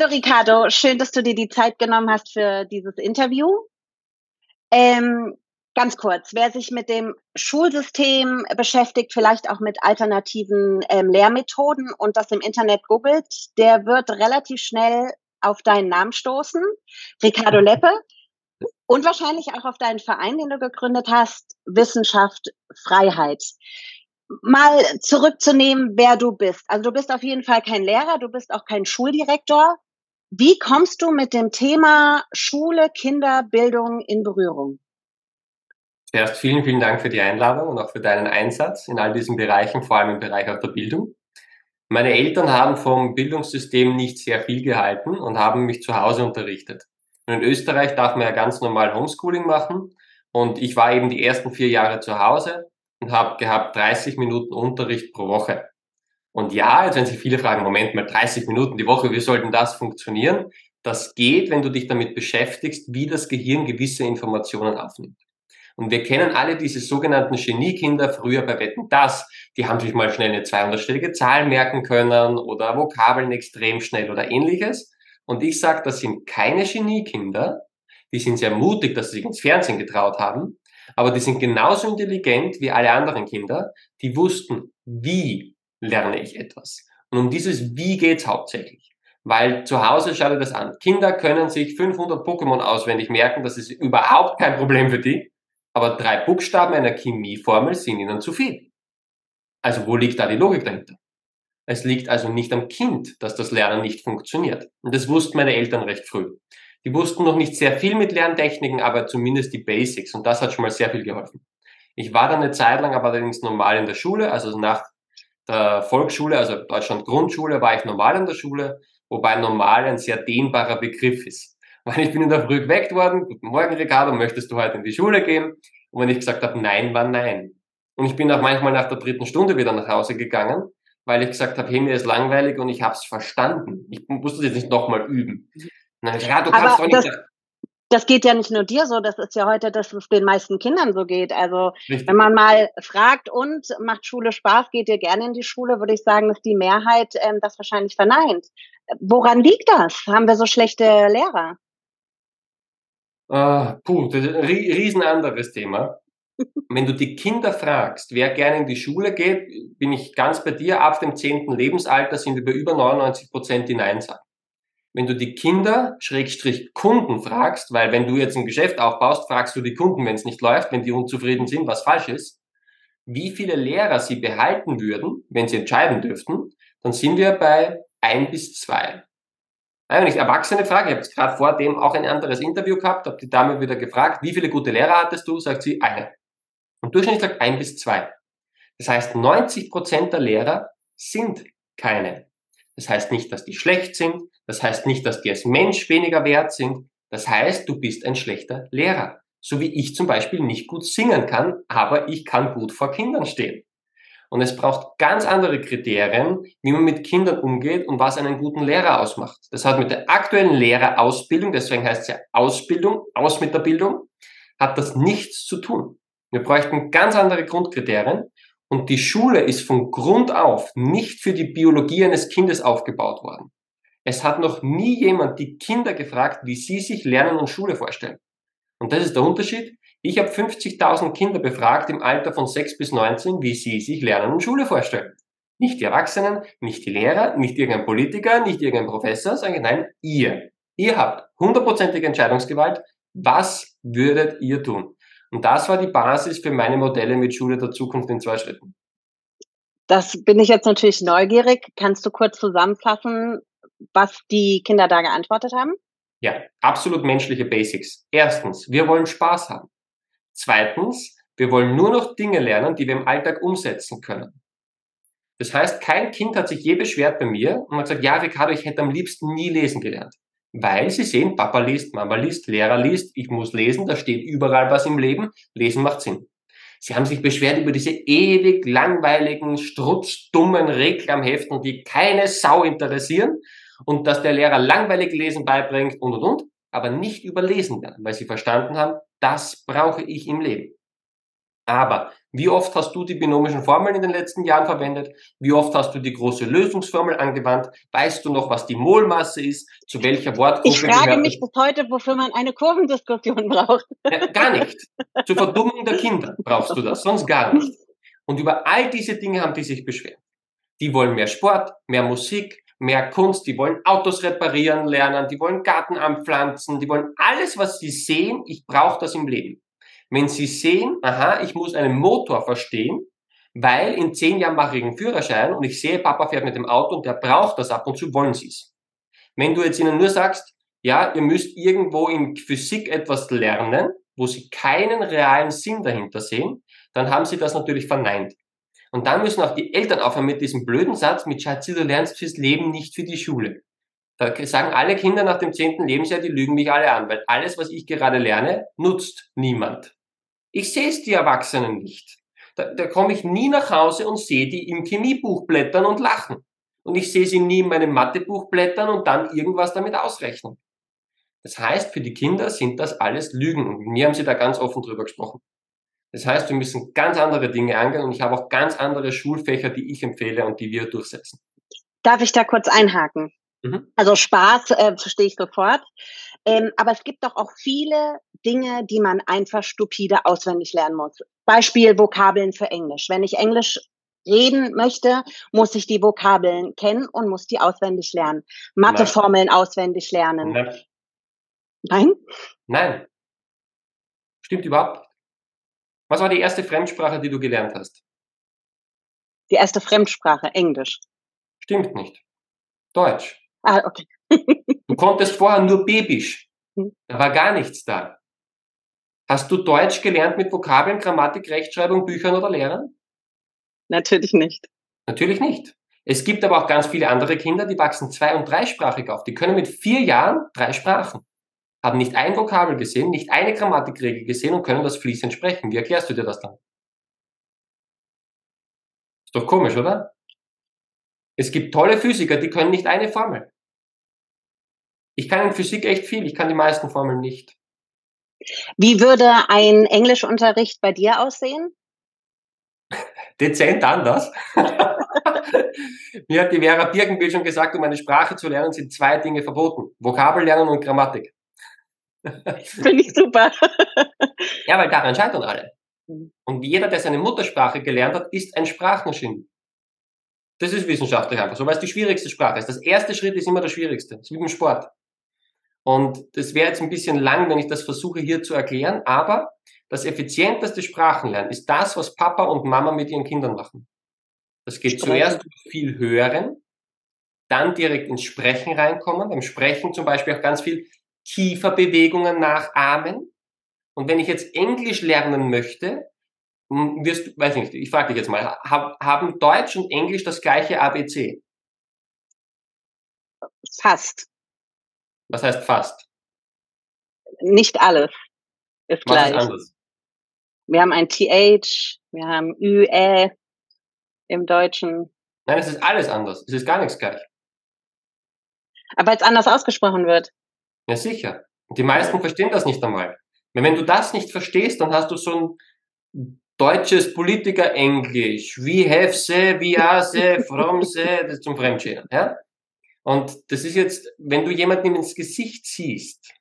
Hallo Ricardo, schön, dass du dir die Zeit genommen hast für dieses Interview. Ähm, ganz kurz, wer sich mit dem Schulsystem beschäftigt, vielleicht auch mit alternativen ähm, Lehrmethoden und das im Internet googelt, der wird relativ schnell auf deinen Namen stoßen, Ricardo Leppe, und wahrscheinlich auch auf deinen Verein, den du gegründet hast, Wissenschaft, Freiheit. Mal zurückzunehmen, wer du bist. Also du bist auf jeden Fall kein Lehrer, du bist auch kein Schuldirektor. Wie kommst du mit dem Thema Schule, Kinderbildung in Berührung? Zuerst vielen, vielen Dank für die Einladung und auch für deinen Einsatz in all diesen Bereichen, vor allem im Bereich auch der Bildung. Meine Eltern haben vom Bildungssystem nicht sehr viel gehalten und haben mich zu Hause unterrichtet. Und in Österreich darf man ja ganz normal Homeschooling machen. Und ich war eben die ersten vier Jahre zu Hause und habe gehabt 30 Minuten Unterricht pro Woche. Und ja, jetzt werden sich viele fragen, Moment mal, 30 Minuten die Woche, wie sollten das funktionieren? Das geht, wenn du dich damit beschäftigst, wie das Gehirn gewisse Informationen aufnimmt. Und wir kennen alle diese sogenannten Geniekinder früher bei Wetten das. Die haben sich mal schnell eine 200-stellige Zahl merken können oder Vokabeln extrem schnell oder ähnliches. Und ich sage, das sind keine Geniekinder. Die sind sehr mutig, dass sie sich ins Fernsehen getraut haben. Aber die sind genauso intelligent wie alle anderen Kinder. Die wussten, wie lerne ich etwas. Und um dieses Wie geht's hauptsächlich. Weil zu Hause schau dir das an. Kinder können sich 500 Pokémon auswendig merken. Das ist überhaupt kein Problem für die. Aber drei Buchstaben einer Chemieformel sind ihnen zu viel. Also wo liegt da die Logik dahinter? Es liegt also nicht am Kind, dass das Lernen nicht funktioniert. Und das wussten meine Eltern recht früh. Die wussten noch nicht sehr viel mit Lerntechniken, aber zumindest die Basics. Und das hat schon mal sehr viel geholfen. Ich war dann eine Zeit lang aber allerdings normal in der Schule, also nach der Volksschule, also Deutschland Grundschule, war ich normal in der Schule, wobei normal ein sehr dehnbarer Begriff ist. Weil ich bin in der Früh geweckt worden, guten Morgen Ricardo, möchtest du heute in die Schule gehen? Und wenn ich gesagt habe, nein, war nein. Und ich bin auch manchmal nach der dritten Stunde wieder nach Hause gegangen, weil ich gesagt habe, hey, mir ist langweilig und ich habe es verstanden. Ich muss das jetzt nicht nochmal üben. ich, ja, du kannst Aber doch nicht das geht ja nicht nur dir so, das ist ja heute, dass es den meisten Kindern so geht. Also Richtig. wenn man mal fragt und macht Schule Spaß, geht ihr gerne in die Schule, würde ich sagen, dass die Mehrheit ähm, das wahrscheinlich verneint. Woran liegt das? Haben wir so schlechte Lehrer? Uh, puh, das ist ein riesen anderes Thema. Wenn du die Kinder fragst, wer gerne in die Schule geht, bin ich ganz bei dir. Ab dem zehnten Lebensalter sind wir bei über 99 Prozent, die Nein sagen wenn du die Kinder, Schrägstrich Kunden fragst, weil wenn du jetzt ein Geschäft aufbaust, fragst du die Kunden, wenn es nicht läuft, wenn die unzufrieden sind, was falsch ist, wie viele Lehrer sie behalten würden, wenn sie entscheiden dürften, dann sind wir bei ein bis zwei. Wenn ich Erwachsene frage, ich habe jetzt gerade vor dem auch ein anderes Interview gehabt, habe die Dame wieder gefragt, wie viele gute Lehrer hattest du? Sagt sie, eine. Und durchschnittlich sagt ein bis zwei. Das heißt, 90 Prozent der Lehrer sind keine. Das heißt nicht, dass die schlecht sind. Das heißt nicht, dass die als Mensch weniger wert sind. Das heißt, du bist ein schlechter Lehrer. So wie ich zum Beispiel nicht gut singen kann, aber ich kann gut vor Kindern stehen. Und es braucht ganz andere Kriterien, wie man mit Kindern umgeht und was einen guten Lehrer ausmacht. Das hat mit der aktuellen Lehrerausbildung, deswegen heißt es ja Ausbildung, aus mit der Bildung, hat das nichts zu tun. Wir bräuchten ganz andere Grundkriterien und die Schule ist von Grund auf nicht für die Biologie eines Kindes aufgebaut worden. Es hat noch nie jemand die Kinder gefragt, wie sie sich Lernen und Schule vorstellen. Und das ist der Unterschied. Ich habe 50.000 Kinder befragt im Alter von 6 bis 19, wie sie sich Lernen und Schule vorstellen. Nicht die Erwachsenen, nicht die Lehrer, nicht irgendein Politiker, nicht irgendein Professor, sondern nein, ihr. Ihr habt hundertprozentige Entscheidungsgewalt. Was würdet ihr tun? Und das war die Basis für meine Modelle mit Schule der Zukunft in zwei Schritten. Das bin ich jetzt natürlich neugierig. Kannst du kurz zusammenfassen, was die Kinder da geantwortet haben? Ja, absolut menschliche Basics. Erstens, wir wollen Spaß haben. Zweitens, wir wollen nur noch Dinge lernen, die wir im Alltag umsetzen können. Das heißt, kein Kind hat sich je beschwert bei mir und hat gesagt, ja, Ricardo, ich hätte am liebsten nie lesen gelernt. Weil sie sehen, Papa liest, Mama liest, Lehrer liest, ich muss lesen, da steht überall was im Leben, lesen macht Sinn. Sie haben sich beschwert über diese ewig langweiligen, strutzdummen Reklamheften, die keine Sau interessieren und dass der Lehrer langweilig Lesen beibringt und und und, aber nicht über Lesen werden, weil sie verstanden haben, das brauche ich im Leben. Aber wie oft hast du die binomischen Formeln in den letzten Jahren verwendet? Wie oft hast du die große Lösungsformel angewandt? Weißt du noch, was die Molmasse ist? Zu welcher Wortgruppe Ich frage mich bis heute, wofür man eine Kurvendiskussion braucht. Ja, gar nicht. Zur Verdummung der Kinder brauchst du das, sonst gar nicht. Und über all diese Dinge haben die sich beschwert. Die wollen mehr Sport, mehr Musik, mehr Kunst, die wollen Autos reparieren lernen, die wollen Garten anpflanzen, die wollen alles, was sie sehen, ich brauche das im Leben. Wenn Sie sehen, aha, ich muss einen Motor verstehen, weil in zehn Jahren mache ich einen Führerschein und ich sehe, Papa fährt mit dem Auto und der braucht das ab und zu, wollen Sie es. Wenn du jetzt ihnen nur sagst, ja, ihr müsst irgendwo in Physik etwas lernen, wo sie keinen realen Sinn dahinter sehen, dann haben sie das natürlich verneint. Und dann müssen auch die Eltern aufhören mit diesem blöden Satz, mit Schatzi, du lernst fürs Leben, nicht für die Schule. Da sagen alle Kinder nach dem zehnten Lebensjahr, die lügen mich alle an, weil alles, was ich gerade lerne, nutzt niemand. Ich sehe es die Erwachsenen nicht. Da, da komme ich nie nach Hause und sehe die im Chemiebuch blättern und lachen. Und ich sehe sie nie in meinem Mathebuch blättern und dann irgendwas damit ausrechnen. Das heißt, für die Kinder sind das alles Lügen. Und mir haben sie da ganz offen drüber gesprochen. Das heißt, wir müssen ganz andere Dinge angehen und ich habe auch ganz andere Schulfächer, die ich empfehle und die wir durchsetzen. Darf ich da kurz einhaken? Mhm. Also Spaß äh, verstehe ich sofort. Ähm, aber es gibt doch auch viele Dinge, die man einfach stupide auswendig lernen muss. Beispiel Vokabeln für Englisch. Wenn ich Englisch reden möchte, muss ich die Vokabeln kennen und muss die auswendig lernen. Matheformeln auswendig lernen. Nein. Nein? Nein. Stimmt überhaupt. Was war die erste Fremdsprache, die du gelernt hast? Die erste Fremdsprache, Englisch. Stimmt nicht. Deutsch. Ah, okay. du konntest vorher nur Babisch. Hm. Da war gar nichts da. Hast du Deutsch gelernt mit Vokabeln, Grammatik, Rechtschreibung, Büchern oder Lehrern? Natürlich nicht. Natürlich nicht. Es gibt aber auch ganz viele andere Kinder, die wachsen zwei- und dreisprachig auf. Die können mit vier Jahren drei Sprachen. Haben nicht ein Vokabel gesehen, nicht eine Grammatikregel gesehen und können das fließend sprechen. Wie erklärst du dir das dann? Ist doch komisch, oder? Es gibt tolle Physiker, die können nicht eine Formel. Ich kann in Physik echt viel, ich kann die meisten Formeln nicht. Wie würde ein Englischunterricht bei dir aussehen? Dezent anders. Mir hat die Vera Birkenbill schon gesagt, um eine Sprache zu lernen, sind zwei Dinge verboten. Vokabellernen und Grammatik. Finde ich super. ja, weil daran scheitern alle. Mhm. Und jeder, der seine Muttersprache gelernt hat, ist ein Sprachmaschine. Das ist wissenschaftlich einfach so, weil es die schwierigste Sprache ist. Das erste Schritt ist immer der schwierigste. Das ist wie beim Sport. Und das wäre jetzt ein bisschen lang, wenn ich das versuche hier zu erklären, aber das effizienteste Sprachenlernen ist das, was Papa und Mama mit ihren Kindern machen. Das geht zuerst viel hören, dann direkt ins Sprechen reinkommen. Beim Sprechen zum Beispiel auch ganz viel Kieferbewegungen nachahmen. Und wenn ich jetzt Englisch lernen möchte, wirst du, weiß nicht, ich frage dich jetzt mal, haben Deutsch und Englisch das gleiche ABC? Fast. Was heißt fast? Nicht alles ist Was gleich. Ist anders? Wir haben ein TH, wir haben Ü, Ä im Deutschen. Nein, es ist alles anders. Es ist gar nichts gleich. Aber es anders ausgesprochen wird. Ja, sicher. Und die meisten verstehen das nicht einmal. Wenn du das nicht verstehst, dann hast du so ein deutsches Politiker-Englisch. We have se, we are se, from se, das ist zum Fremdschäden. Ja? Und das ist jetzt, wenn du jemanden ins Gesicht siehst,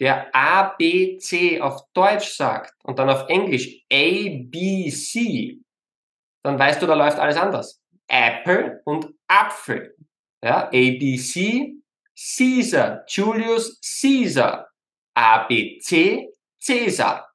der A, B, C auf Deutsch sagt und dann auf Englisch A, B, C, dann weißt du, da läuft alles anders. Apple und Apfel. Ja, A, B, C, Caesar, Julius Caesar. A, B, C, Caesar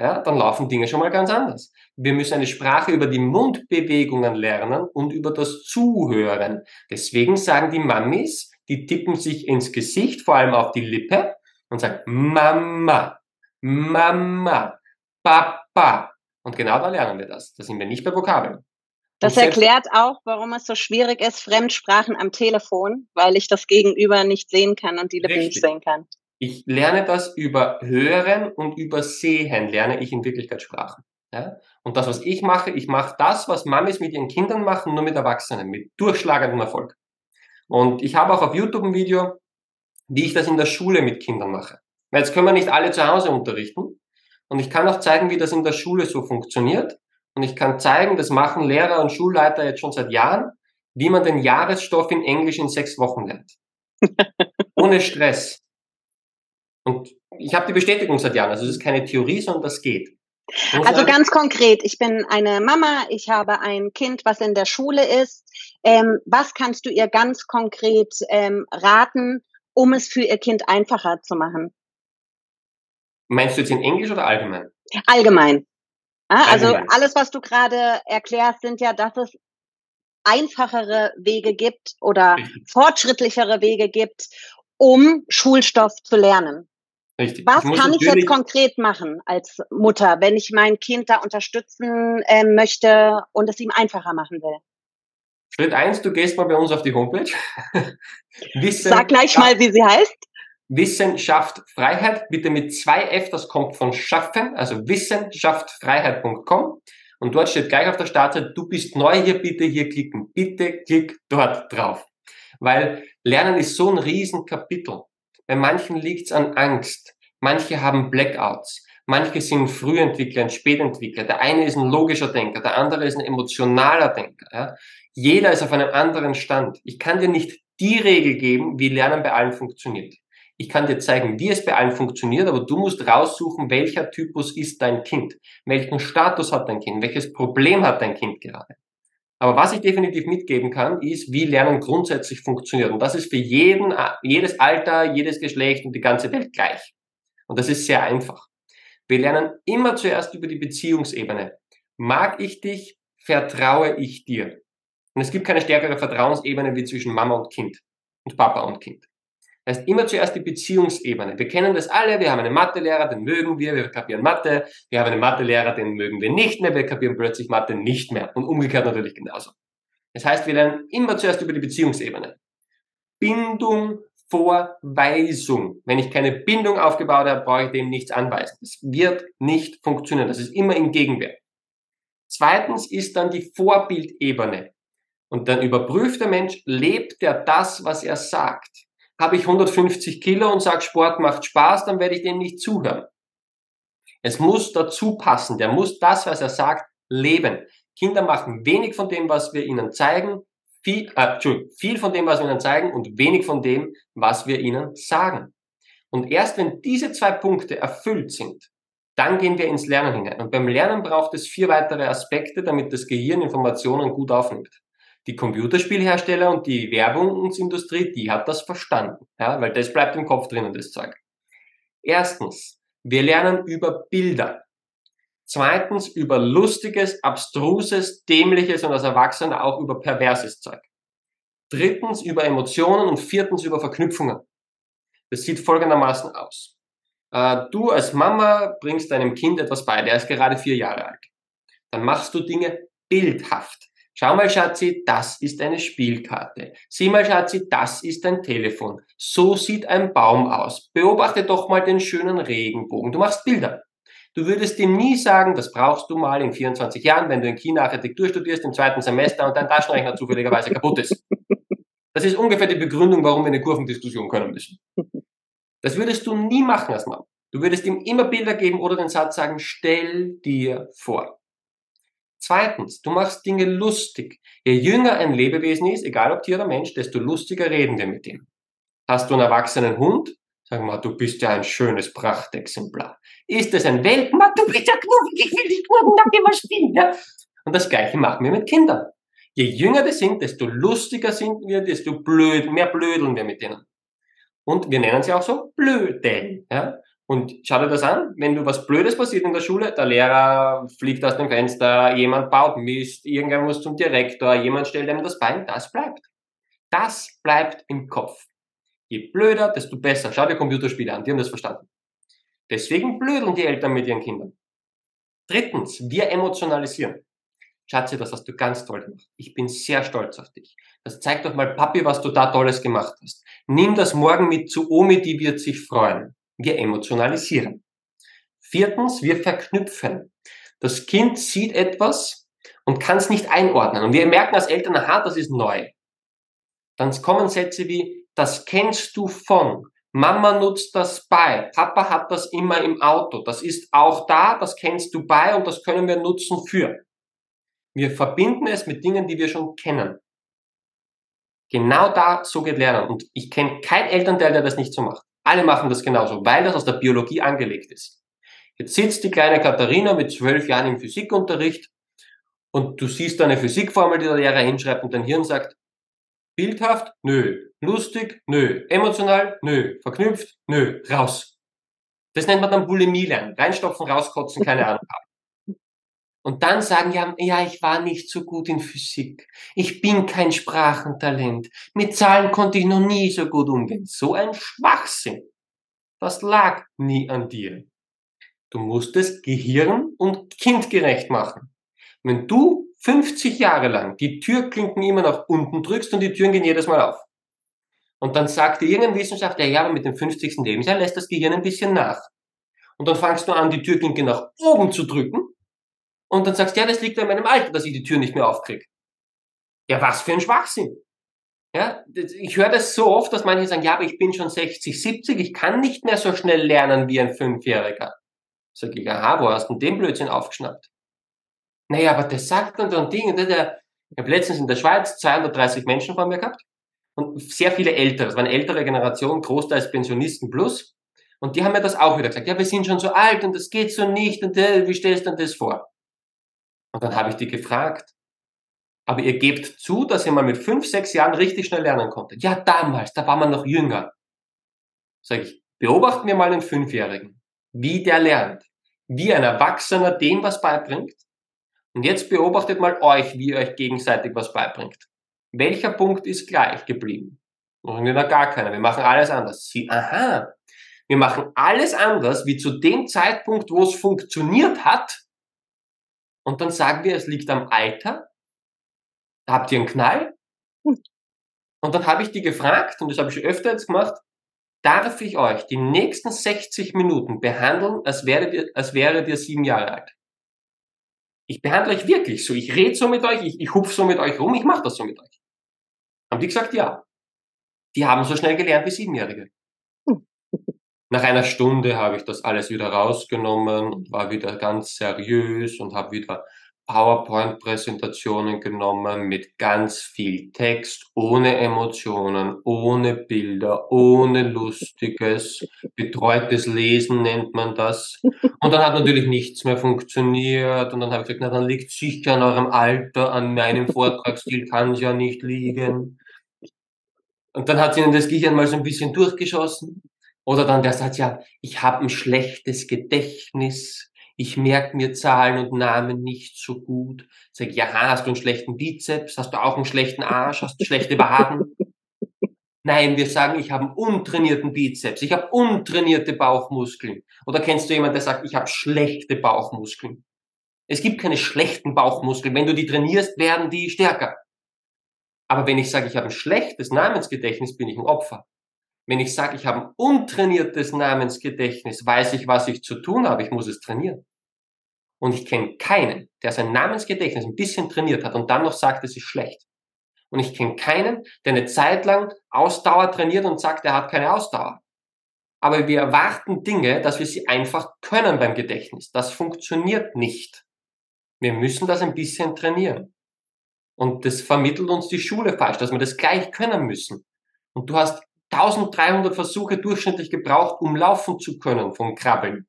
ja, dann laufen Dinge schon mal ganz anders. Wir müssen eine Sprache über die Mundbewegungen lernen und über das Zuhören. Deswegen sagen die Mamis, die tippen sich ins Gesicht, vor allem auf die Lippe und sagen Mama, Mama, Papa. Und genau da lernen wir das. Da sind wir nicht bei Vokabeln. Das erklärt auch, warum es so schwierig ist, Fremdsprachen am Telefon, weil ich das Gegenüber nicht sehen kann und die Lippen Richtig. nicht sehen kann. Ich lerne das über Hören und über Sehen, lerne ich in Wirklichkeit Sprachen. Ja? Und das, was ich mache, ich mache das, was Mamis mit ihren Kindern machen, nur mit Erwachsenen, mit durchschlagendem Erfolg. Und ich habe auch auf YouTube ein Video, wie ich das in der Schule mit Kindern mache. Weil jetzt können wir nicht alle zu Hause unterrichten. Und ich kann auch zeigen, wie das in der Schule so funktioniert. Und ich kann zeigen, das machen Lehrer und Schulleiter jetzt schon seit Jahren, wie man den Jahresstoff in Englisch in sechs Wochen lernt. Ohne Stress. Und ich habe die Bestätigung seit Jahren. Also es ist keine Theorie, sondern das geht. Also ganz konkret, ich bin eine Mama, ich habe ein Kind, was in der Schule ist. Ähm, was kannst du ihr ganz konkret ähm, raten, um es für ihr Kind einfacher zu machen? Meinst du jetzt in Englisch oder allgemein? Allgemein. Ja, also alles, was du gerade erklärst, sind ja, dass es einfachere Wege gibt oder Richtig. fortschrittlichere Wege gibt, um Schulstoff zu lernen. Richtig. Was ich kann ich jetzt konkret machen als Mutter, wenn ich mein Kind da unterstützen äh, möchte und es ihm einfacher machen will? Schritt eins: du gehst mal bei uns auf die Homepage. Sag gleich mal, wie sie heißt. Wissenschaft Freiheit, bitte mit zwei F, das kommt von Schaffen, also wissenschaftfreiheit.com. Und dort steht gleich auf der Startseite, du bist neu hier, bitte hier klicken. Bitte klick dort drauf. Weil Lernen ist so ein Riesenkapitel. Bei manchen liegt es an Angst. Manche haben Blackouts. Manche sind Frühentwickler und Spätentwickler. Der eine ist ein logischer Denker, der andere ist ein emotionaler Denker. Ja? Jeder ist auf einem anderen Stand. Ich kann dir nicht die Regel geben, wie Lernen bei allen funktioniert. Ich kann dir zeigen, wie es bei allen funktioniert, aber du musst raussuchen, welcher Typus ist dein Kind, welchen Status hat dein Kind, welches Problem hat dein Kind gerade. Aber was ich definitiv mitgeben kann, ist, wie Lernen grundsätzlich funktioniert. Und das ist für jeden, jedes Alter, jedes Geschlecht und die ganze Welt gleich. Und das ist sehr einfach. Wir lernen immer zuerst über die Beziehungsebene. Mag ich dich? Vertraue ich dir? Und es gibt keine stärkere Vertrauensebene wie zwischen Mama und Kind und Papa und Kind. Das heißt immer zuerst die Beziehungsebene. Wir kennen das alle, wir haben einen Mathelehrer, den mögen wir, wir kapieren Mathe, wir haben einen Mathelehrer, den mögen wir nicht mehr, wir kapieren plötzlich Mathe nicht mehr und umgekehrt natürlich genauso. Das heißt, wir lernen immer zuerst über die Beziehungsebene. Bindung vor Weisung. Wenn ich keine Bindung aufgebaut habe, brauche ich dem nichts anweisen. Das wird nicht funktionieren. Das ist immer im Gegenwert. Zweitens ist dann die Vorbildebene. Und dann überprüft der Mensch, lebt er das, was er sagt? Habe ich 150 Kilo und sage, Sport macht Spaß, dann werde ich dem nicht zuhören. Es muss dazu passen. Der muss das, was er sagt, leben. Kinder machen wenig von dem, was wir ihnen zeigen, viel, äh, viel von dem, was wir ihnen zeigen und wenig von dem, was wir ihnen sagen. Und erst wenn diese zwei Punkte erfüllt sind, dann gehen wir ins Lernen hinein. Und beim Lernen braucht es vier weitere Aspekte, damit das Gehirn Informationen gut aufnimmt die Computerspielhersteller und die Werbungsindustrie, die hat das verstanden, ja, weil das bleibt im Kopf drinnen, das Zeug. Erstens, wir lernen über Bilder. Zweitens über lustiges, abstruses, dämliches und als Erwachsener auch über perverses Zeug. Drittens über Emotionen und viertens über Verknüpfungen. Das sieht folgendermaßen aus. Äh, du als Mama bringst deinem Kind etwas bei, der ist gerade vier Jahre alt. Dann machst du Dinge bildhaft. Schau mal, Schatzi, das ist eine Spielkarte. Sieh mal, Schatzi, das ist ein Telefon. So sieht ein Baum aus. Beobachte doch mal den schönen Regenbogen. Du machst Bilder. Du würdest ihm nie sagen, das brauchst du mal in 24 Jahren, wenn du in China Architektur studierst im zweiten Semester und dein Taschenrechner zufälligerweise kaputt ist. Das ist ungefähr die Begründung, warum wir eine Kurvendiskussion können müssen. Das würdest du nie machen als Mann. Du würdest ihm immer Bilder geben oder den Satz sagen, stell dir vor. Zweitens, du machst Dinge lustig. Je jünger ein Lebewesen ist, egal ob Tier oder Mensch, desto lustiger reden wir mit ihm. Hast du einen erwachsenen Hund? Sag mal, du bist ja ein schönes Prachtexemplar. Ist es ein Welpen? Du bist ja knuffig, ich will dich knuddeln, dann gehen wir spielen. Ja? Und das Gleiche machen wir mit Kindern. Je jünger wir sind, desto lustiger sind wir, desto blöd, mehr blödeln wir mit denen. Und wir nennen sie auch so Blödeln. Ja? Und schau dir das an, wenn du was Blödes passiert in der Schule, der Lehrer fliegt aus dem Fenster, jemand baut Mist, irgendwer muss zum Direktor, jemand stellt einem das Bein, das bleibt. Das bleibt im Kopf. Je blöder, desto besser. Schau dir Computerspiele an, die haben das verstanden. Deswegen blödeln die Eltern mit ihren Kindern. Drittens, wir emotionalisieren. Schatze, das hast du ganz toll gemacht. Ich bin sehr stolz auf dich. Das zeigt doch mal Papi, was du da Tolles gemacht hast. Nimm das morgen mit zu Omi, die wird sich freuen. Wir emotionalisieren. Viertens, wir verknüpfen. Das Kind sieht etwas und kann es nicht einordnen. Und wir merken als Eltern, aha, das ist neu. Dann kommen Sätze wie, das kennst du von. Mama nutzt das bei. Papa hat das immer im Auto. Das ist auch da, das kennst du bei und das können wir nutzen für. Wir verbinden es mit Dingen, die wir schon kennen. Genau da so geht Lernen. Und ich kenne kein Elternteil, der das nicht so macht. Alle machen das genauso, weil das aus der Biologie angelegt ist. Jetzt sitzt die kleine Katharina mit zwölf Jahren im Physikunterricht und du siehst eine Physikformel, die der Lehrer hinschreibt und dein Hirn sagt, bildhaft? Nö. Lustig? Nö. Emotional? Nö. Verknüpft? Nö. Raus. Das nennt man dann Bulimie lernen. Reinstopfen, rauskotzen, keine Ahnung. Und dann sagen ja, ja, ich war nicht so gut in Physik. Ich bin kein Sprachentalent. Mit Zahlen konnte ich noch nie so gut umgehen. So ein Schwachsinn. Das lag nie an dir. Du musst es Gehirn und kindgerecht machen. Wenn du 50 Jahre lang die Türklinken immer nach unten drückst und die Türen gehen jedes Mal auf. Und dann sagt dir irgendein Wissenschaftler, ja, aber mit dem 50. Lebensjahr lässt das Gehirn ein bisschen nach. Und dann fangst du an, die Türklinke nach oben zu drücken und dann sagst ja, das liegt an meinem Alter, dass ich die Tür nicht mehr aufkriege. Ja, was für ein Schwachsinn. Ja, ich höre das so oft, dass manche sagen, ja, aber ich bin schon 60, 70, ich kann nicht mehr so schnell lernen wie ein Fünfjähriger. Sag ich, aha, wo hast du denn den Blödsinn aufgeschnappt? Naja, aber das sagt dann so ein Ding. Der, der, ich habe letztens in der Schweiz 230 Menschen vor mir gehabt und sehr viele Ältere. Es waren ältere Generationen, großteils Pensionisten plus. Und die haben mir das auch wieder gesagt. Ja, wir sind schon so alt und das geht so nicht und äh, wie stellst du denn das vor? Und dann habe ich die gefragt, aber ihr gebt zu, dass ihr mal mit fünf, sechs Jahren richtig schnell lernen konntet. Ja, damals, da war man noch jünger. Sag ich, beobachten wir mal einen Fünfjährigen, wie der lernt, wie ein Erwachsener dem was beibringt. Und jetzt beobachtet mal euch, wie ihr euch gegenseitig was beibringt. Welcher Punkt ist gleich geblieben? Machen wir da gar keiner. Wir machen alles anders. Sie, aha. Wir machen alles anders, wie zu dem Zeitpunkt, wo es funktioniert hat, und dann sagen wir, es liegt am Alter. Habt ihr einen Knall? Hm. Und dann habe ich die gefragt, und das habe ich schon öfter jetzt gemacht, darf ich euch die nächsten 60 Minuten behandeln, als wäre ihr, als wäre ihr sieben Jahre alt? Ich behandle euch wirklich so. Ich rede so mit euch, ich, ich hupf so mit euch rum, ich mache das so mit euch. Haben die gesagt, ja. Die haben so schnell gelernt wie Siebenjährige. Nach einer Stunde habe ich das alles wieder rausgenommen und war wieder ganz seriös und habe wieder PowerPoint-Präsentationen genommen mit ganz viel Text, ohne Emotionen, ohne Bilder, ohne Lustiges. Betreutes Lesen nennt man das. Und dann hat natürlich nichts mehr funktioniert. Und dann habe ich gesagt, na, dann liegt sicher an eurem Alter, an meinem Vortragsstil kann es ja nicht liegen. Und dann hat sie ihnen das Gehirn mal so ein bisschen durchgeschossen. Oder dann der Satz, ja, ich habe ein schlechtes Gedächtnis, ich merke mir Zahlen und Namen nicht so gut. Sag ich, ja, hast du einen schlechten Bizeps? Hast du auch einen schlechten Arsch? Hast du schlechte Waden? Nein, wir sagen, ich habe einen untrainierten Bizeps, ich habe untrainierte Bauchmuskeln. Oder kennst du jemanden, der sagt, ich habe schlechte Bauchmuskeln? Es gibt keine schlechten Bauchmuskeln. Wenn du die trainierst, werden die stärker. Aber wenn ich sage, ich habe ein schlechtes Namensgedächtnis, bin ich ein Opfer. Wenn ich sage, ich habe ein untrainiertes Namensgedächtnis, weiß ich, was ich zu tun habe, ich muss es trainieren. Und ich kenne keinen, der sein Namensgedächtnis ein bisschen trainiert hat und dann noch sagt, es ist schlecht. Und ich kenne keinen, der eine Zeit lang Ausdauer trainiert und sagt, er hat keine Ausdauer. Aber wir erwarten Dinge, dass wir sie einfach können beim Gedächtnis. Das funktioniert nicht. Wir müssen das ein bisschen trainieren. Und das vermittelt uns die Schule falsch, dass wir das gleich können müssen. Und du hast 1300 Versuche durchschnittlich gebraucht, um laufen zu können vom Krabbeln.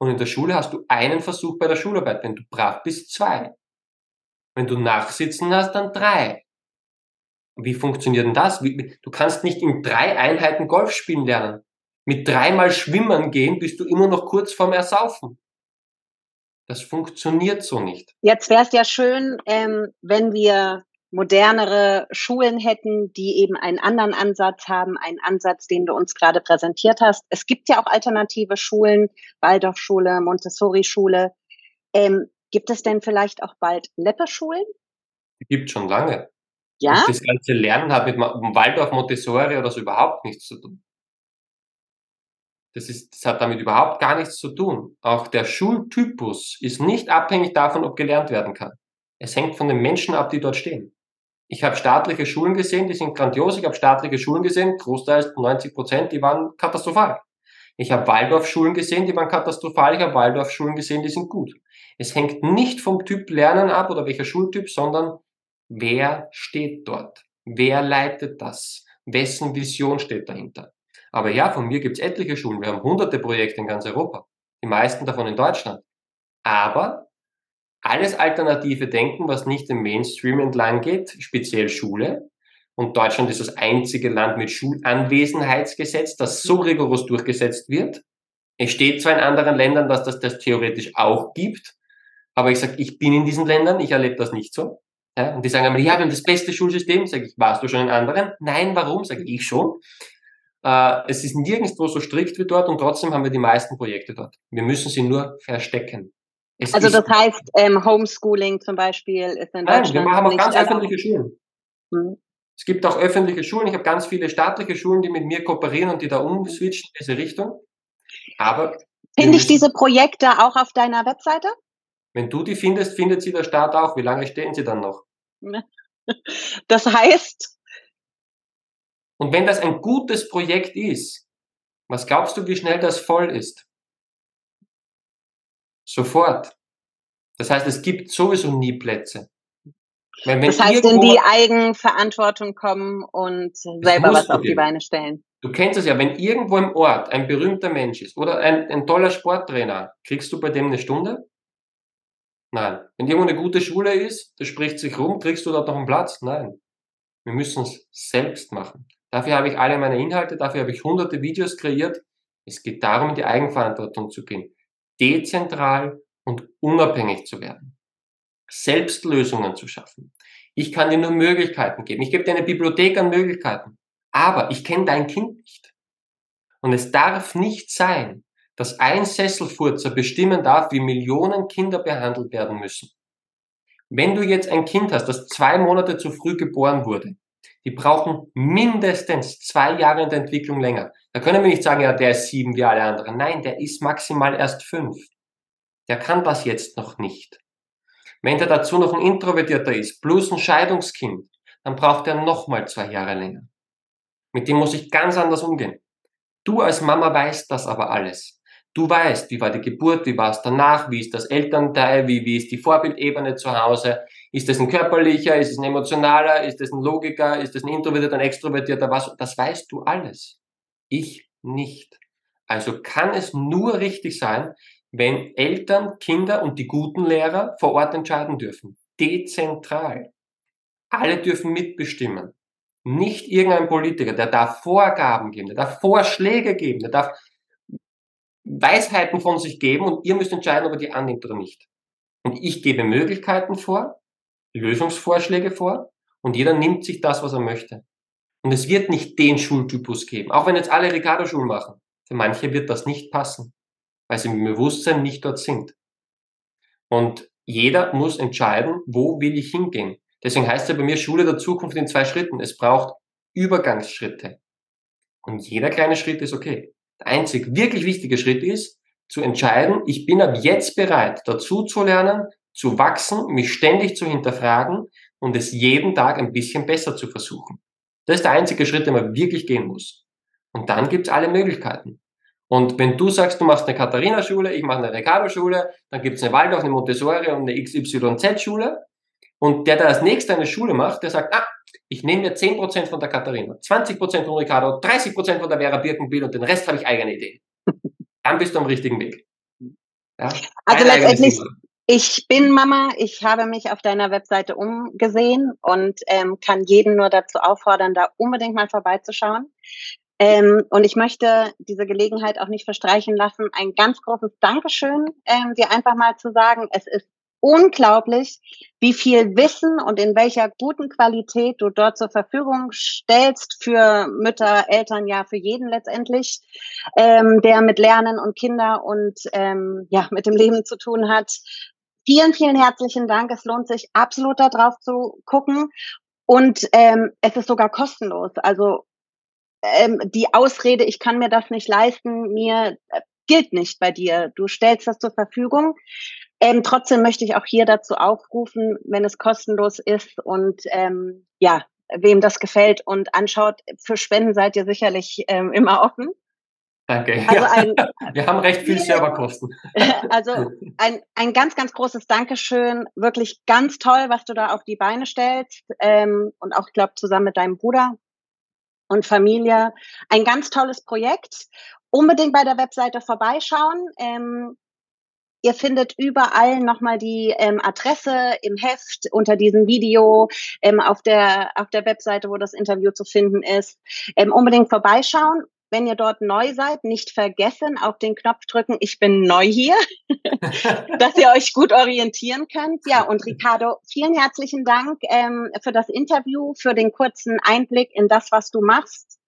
Und in der Schule hast du einen Versuch bei der Schularbeit. Wenn du brav bist, zwei. Wenn du Nachsitzen hast, dann drei. Wie funktioniert denn das? Du kannst nicht in drei Einheiten Golf spielen lernen. Mit dreimal Schwimmen gehen bist du immer noch kurz vorm Ersaufen. Das funktioniert so nicht. Jetzt wäre es ja schön, ähm, wenn wir modernere Schulen hätten, die eben einen anderen Ansatz haben, einen Ansatz, den du uns gerade präsentiert hast. Es gibt ja auch alternative Schulen, Waldorfschule, Montessori-Schule. Ähm, gibt es denn vielleicht auch bald Lepper-Schulen? Gibt schon lange. Ja. Und das ganze Lernen hat mit Waldorf, Montessori oder so überhaupt nichts zu tun. Das, ist, das hat damit überhaupt gar nichts zu tun. Auch der Schultypus ist nicht abhängig davon, ob gelernt werden kann. Es hängt von den Menschen ab, die dort stehen. Ich habe staatliche Schulen gesehen, die sind grandios. Ich habe staatliche Schulen gesehen, großteils 90 Prozent, die waren katastrophal. Ich habe Waldorfschulen gesehen, die waren katastrophal. Ich habe Waldorfschulen gesehen, die sind gut. Es hängt nicht vom Typ Lernen ab oder welcher Schultyp, sondern wer steht dort? Wer leitet das? Wessen Vision steht dahinter? Aber ja, von mir gibt's etliche Schulen. Wir haben hunderte Projekte in ganz Europa. Die meisten davon in Deutschland. Aber alles alternative Denken, was nicht im Mainstream entlang geht, speziell Schule. Und Deutschland ist das einzige Land mit Schulanwesenheitsgesetz, das so rigoros durchgesetzt wird. Es steht zwar in anderen Ländern, dass das das theoretisch auch gibt, aber ich sage, ich bin in diesen Ländern, ich erlebe das nicht so. Ja, und die sagen einmal, ja, wir haben das beste Schulsystem. Sag ich, warst du schon in anderen? Nein, warum? Sage ich schon. Äh, es ist nirgendwo so strikt wie dort und trotzdem haben wir die meisten Projekte dort. Wir müssen sie nur verstecken. Es also das heißt, ähm, Homeschooling zum Beispiel ist in Nein, wir haben auch ganz öffentliche Schulen. Hm. Es gibt auch öffentliche Schulen. Ich habe ganz viele staatliche Schulen, die mit mir kooperieren und die da umswitchen in diese Richtung. Aber finde ich diese Projekte auch auf deiner Webseite? Wenn du die findest, findet sie der Staat auch. Wie lange stehen sie dann noch? Das heißt. Und wenn das ein gutes Projekt ist, was glaubst du, wie schnell das voll ist? Sofort. Das heißt, es gibt sowieso nie Plätze. Wenn, wenn das heißt, in die Eigenverantwortung kommen und selber was auf die Beine stellen. Du kennst es ja, wenn irgendwo im Ort ein berühmter Mensch ist oder ein, ein toller Sporttrainer, kriegst du bei dem eine Stunde? Nein. Wenn irgendwo eine gute Schule ist, das spricht sich rum, kriegst du dort noch einen Platz? Nein. Wir müssen es selbst machen. Dafür habe ich alle meine Inhalte, dafür habe ich hunderte Videos kreiert. Es geht darum, in die Eigenverantwortung zu gehen. Dezentral und unabhängig zu werden. Selbst Lösungen zu schaffen. Ich kann dir nur Möglichkeiten geben. Ich gebe dir eine Bibliothek an Möglichkeiten. Aber ich kenne dein Kind nicht. Und es darf nicht sein, dass ein Sesselfurzer bestimmen darf, wie Millionen Kinder behandelt werden müssen. Wenn du jetzt ein Kind hast, das zwei Monate zu früh geboren wurde, die brauchen mindestens zwei Jahre in der Entwicklung länger. Da können wir nicht sagen, ja, der ist sieben wie alle anderen. Nein, der ist maximal erst fünf. Der kann das jetzt noch nicht. Wenn der dazu noch ein Introvertierter ist, plus ein Scheidungskind, dann braucht er nochmal zwei Jahre länger. Mit dem muss ich ganz anders umgehen. Du als Mama weißt das aber alles. Du weißt, wie war die Geburt, wie war es danach, wie ist das Elternteil, wie, wie ist die Vorbildebene zu Hause, ist das ein körperlicher, ist es ein emotionaler, ist das ein Logiker, ist das ein introvertierter, ein extrovertierter, was, das weißt du alles. Ich nicht. Also kann es nur richtig sein, wenn Eltern, Kinder und die guten Lehrer vor Ort entscheiden dürfen. Dezentral. Alle dürfen mitbestimmen. Nicht irgendein Politiker, der darf Vorgaben geben, der darf Vorschläge geben, der darf Weisheiten von sich geben und ihr müsst entscheiden, ob ihr die annimmt oder nicht. Und ich gebe Möglichkeiten vor, Lösungsvorschläge vor und jeder nimmt sich das, was er möchte. Und es wird nicht den Schultypus geben, auch wenn jetzt alle Ricardo-Schulen machen. Für manche wird das nicht passen, weil sie im Bewusstsein nicht dort sind. Und jeder muss entscheiden, wo will ich hingehen. Deswegen heißt es ja bei mir Schule der Zukunft in zwei Schritten. Es braucht Übergangsschritte. Und jeder kleine Schritt ist okay. Der einzig wirklich wichtige Schritt ist, zu entscheiden, ich bin ab jetzt bereit, dazu zu lernen, zu wachsen, mich ständig zu hinterfragen und es jeden Tag ein bisschen besser zu versuchen. Das ist der einzige Schritt, den man wirklich gehen muss. Und dann gibt's alle Möglichkeiten. Und wenn du sagst, du machst eine Katharina-Schule, ich mache eine Ricardo-Schule, dann gibt's eine Waldorf, eine Montessori und eine XYZ-Schule. Und der, der als nächster eine Schule macht, der sagt, ah, ich nehme mir 10% von der Katharina, 20% von Ricardo, 30% von der Vera Birkenbiel und den Rest habe ich eigene Ideen. Dann bist du am richtigen Weg. Ja? Also letztendlich, ich bin Mama, ich habe mich auf deiner Webseite umgesehen und ähm, kann jeden nur dazu auffordern, da unbedingt mal vorbeizuschauen. Ähm, und ich möchte diese Gelegenheit auch nicht verstreichen lassen, ein ganz großes Dankeschön ähm, dir einfach mal zu sagen. Es ist unglaublich, wie viel Wissen und in welcher guten Qualität du dort zur Verfügung stellst für Mütter, Eltern, ja für jeden letztendlich, ähm, der mit Lernen und Kinder und ähm, ja mit dem Leben zu tun hat. Vielen, vielen herzlichen Dank. Es lohnt sich absolut darauf zu gucken und ähm, es ist sogar kostenlos. Also ähm, die Ausrede, ich kann mir das nicht leisten, mir äh, gilt nicht bei dir. Du stellst das zur Verfügung. Ähm, trotzdem möchte ich auch hier dazu aufrufen, wenn es kostenlos ist und ähm, ja, wem das gefällt und anschaut, für Spenden seid ihr sicherlich ähm, immer offen. Danke. Also ein, Wir haben recht viel Serverkosten. Also ein, ein ganz, ganz großes Dankeschön. Wirklich ganz toll, was du da auf die Beine stellst. Ähm, und auch, ich glaube, zusammen mit deinem Bruder und Familie. Ein ganz tolles Projekt. Unbedingt bei der Webseite vorbeischauen. Ähm, Ihr findet überall nochmal die ähm, Adresse im Heft unter diesem Video ähm, auf der auf der Webseite, wo das Interview zu finden ist. Ähm, unbedingt vorbeischauen. Wenn ihr dort neu seid, nicht vergessen, auf den Knopf drücken, ich bin neu hier, dass ihr euch gut orientieren könnt. Ja, und Ricardo, vielen herzlichen Dank ähm, für das Interview, für den kurzen Einblick in das, was du machst.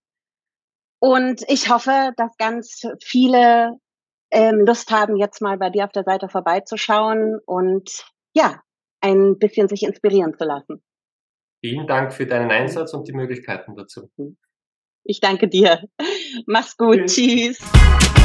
Und ich hoffe, dass ganz viele ähm, Lust haben, jetzt mal bei dir auf der Seite vorbeizuschauen und ja, ein bisschen sich inspirieren zu lassen. Vielen Dank für deinen Einsatz und die Möglichkeiten dazu. Ich danke dir. Mach's gut. Tschüss. Tschüss.